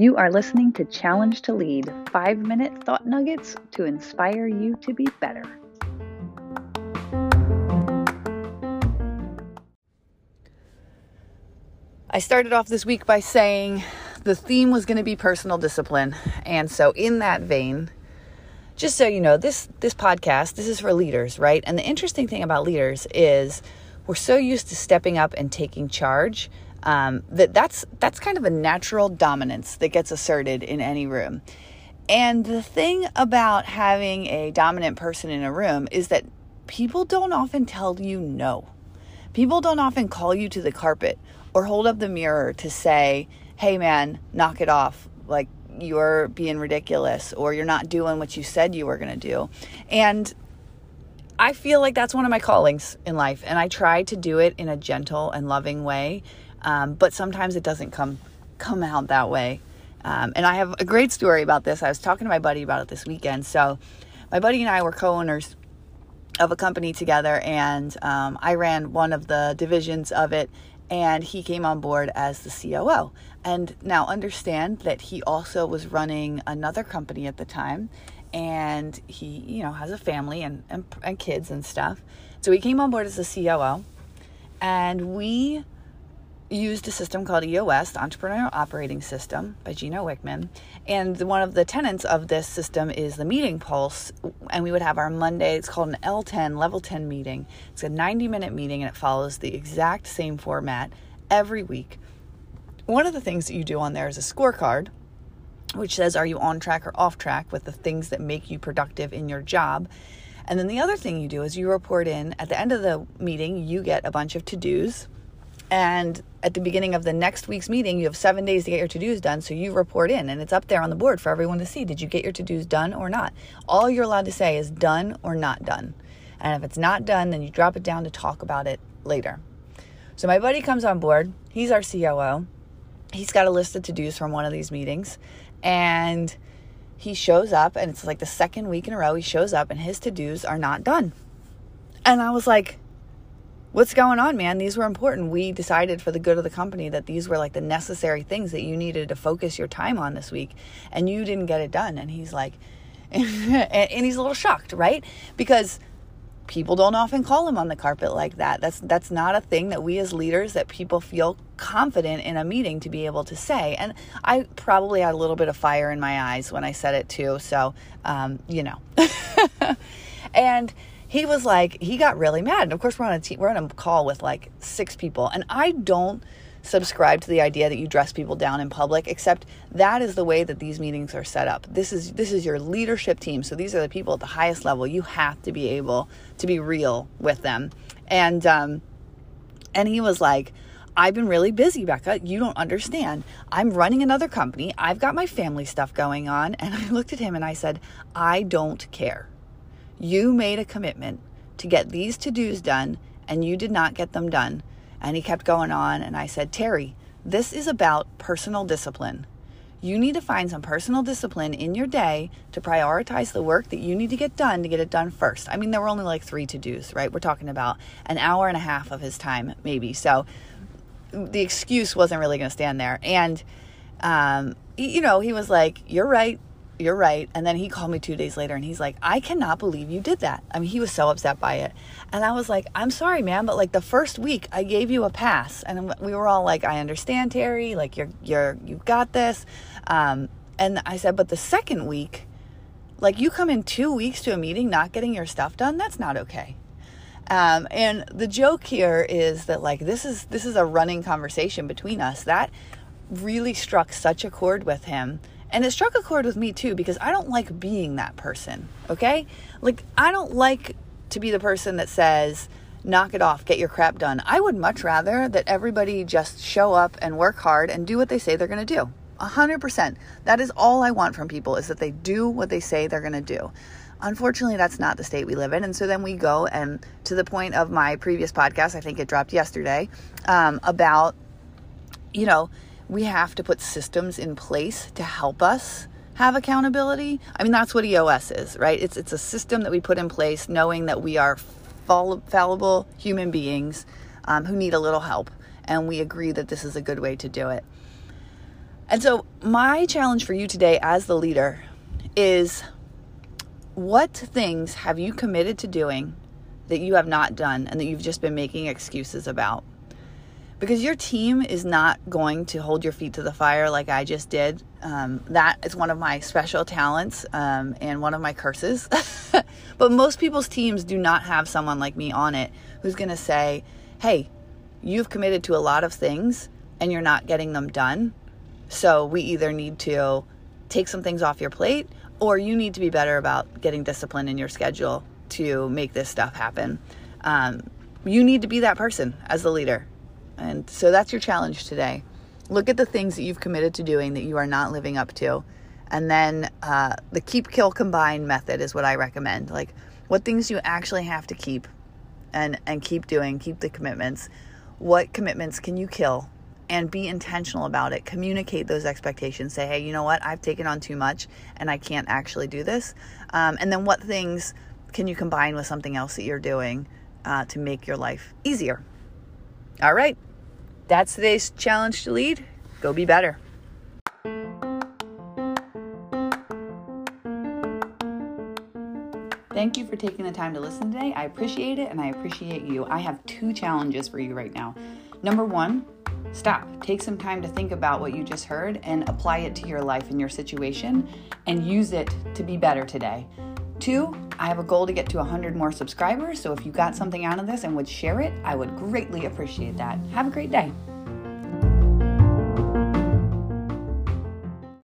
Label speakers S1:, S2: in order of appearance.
S1: You are listening to Challenge to Lead five minute thought nuggets to inspire you to be better.
S2: I started off this week by saying the theme was going to be personal discipline. And so, in that vein, just so you know, this, this podcast, this is for leaders, right? And the interesting thing about leaders is we're so used to stepping up and taking charge um, that that's that's kind of a natural dominance that gets asserted in any room. And the thing about having a dominant person in a room is that people don't often tell you no. People don't often call you to the carpet or hold up the mirror to say, "Hey man, knock it off." Like you're being ridiculous or you're not doing what you said you were going to do. And I feel like that's one of my callings in life and I try to do it in a gentle and loving way um, but sometimes it doesn't come come out that way. Um, and I have a great story about this. I was talking to my buddy about it this weekend. So my buddy and I were co-owners of a company together, and um, I ran one of the divisions of it, and he came on board as the COO. And now understand that he also was running another company at the time, and he, you know, has a family and, and, and kids and stuff. So he came on board as the COO, and we used a system called EOS, the Entrepreneurial Operating System by Gino Wickman. And one of the tenets of this system is the meeting pulse. And we would have our Monday, it's called an L10, level 10 meeting. It's a 90 minute meeting and it follows the exact same format every week. One of the things that you do on there is a scorecard, which says, Are you on track or off track with the things that make you productive in your job? And then the other thing you do is you report in at the end of the meeting, you get a bunch of to dos and at the beginning of the next week's meeting, you have seven days to get your to dos done. So you report in, and it's up there on the board for everyone to see. Did you get your to dos done or not? All you're allowed to say is done or not done. And if it's not done, then you drop it down to talk about it later. So my buddy comes on board. He's our COO. He's got a list of to dos from one of these meetings. And he shows up, and it's like the second week in a row he shows up, and his to dos are not done. And I was like, what's going on, man? These were important. We decided for the good of the company that these were like the necessary things that you needed to focus your time on this week, and you didn't get it done. And he's like, and he's a little shocked, right? Because people don't often call him on the carpet like that. That's that's not a thing that we as leaders that people feel confident in a meeting to be able to say. And I probably had a little bit of fire in my eyes when I said it too. So um, you know, and he was like, he got really mad. And of course, we're on a team, we're on a call with like six people, and I don't subscribe to the idea that you dress people down in public except that is the way that these meetings are set up this is this is your leadership team so these are the people at the highest level you have to be able to be real with them and um and he was like I've been really busy, Becca. You don't understand. I'm running another company. I've got my family stuff going on. And I looked at him and I said, I don't care. You made a commitment to get these to dos done, and you did not get them done. And he kept going on, and I said, Terry, this is about personal discipline. You need to find some personal discipline in your day to prioritize the work that you need to get done to get it done first. I mean, there were only like three to dos, right? We're talking about an hour and a half of his time, maybe. So the excuse wasn't really going to stand there. And, um, you know, he was like, You're right you're right. And then he called me two days later and he's like, I cannot believe you did that. I mean, he was so upset by it. And I was like, I'm sorry, man, but like the first week I gave you a pass. And we were all like, I understand, Terry. Like, you're, you're, you've got this. Um, and I said, but the second week, like you come in two weeks to a meeting not getting your stuff done, that's not okay. Um, and the joke here is that like this is this is a running conversation between us that really struck such a chord with him and it struck a chord with me too because I don't like being that person, okay? Like, I don't like to be the person that says, knock it off, get your crap done. I would much rather that everybody just show up and work hard and do what they say they're going to do. 100%. That is all I want from people is that they do what they say they're going to do. Unfortunately, that's not the state we live in. And so then we go and to the point of my previous podcast, I think it dropped yesterday, um, about, you know, we have to put systems in place to help us have accountability. I mean, that's what EOS is, right? It's it's a system that we put in place knowing that we are fall- fallible human beings um, who need a little help. And we agree that this is a good way to do it. And so, my challenge for you today as the leader is what things have you committed to doing that you have not done and that you've just been making excuses about? Because your team is not going to hold your feet to the fire like I just did. Um, that is one of my special talents um, and one of my curses. but most people's teams do not have someone like me on it who's going to say, hey, you've committed to a lot of things and you're not getting them done. So we either need to take some things off your plate or you need to be better about getting discipline in your schedule to make this stuff happen. Um, you need to be that person as the leader. And so that's your challenge today. Look at the things that you've committed to doing that you are not living up to. And then uh, the keep, kill, combine method is what I recommend. Like, what things you actually have to keep and, and keep doing, keep the commitments. What commitments can you kill? and be intentional about it. Communicate those expectations. Say, hey, you know what? I've taken on too much and I can't actually do this. Um, and then what things can you combine with something else that you're doing uh, to make your life easier? All right. That's today's challenge to lead. Go be better. Thank you for taking the time to listen today. I appreciate it and I appreciate you. I have two challenges for you right now. Number one, stop. Take some time to think about what you just heard and apply it to your life and your situation and use it to be better today. Two, I have a goal to get to 100 more subscribers. So if you got something out of this and would share it, I would greatly appreciate that. Have a great day.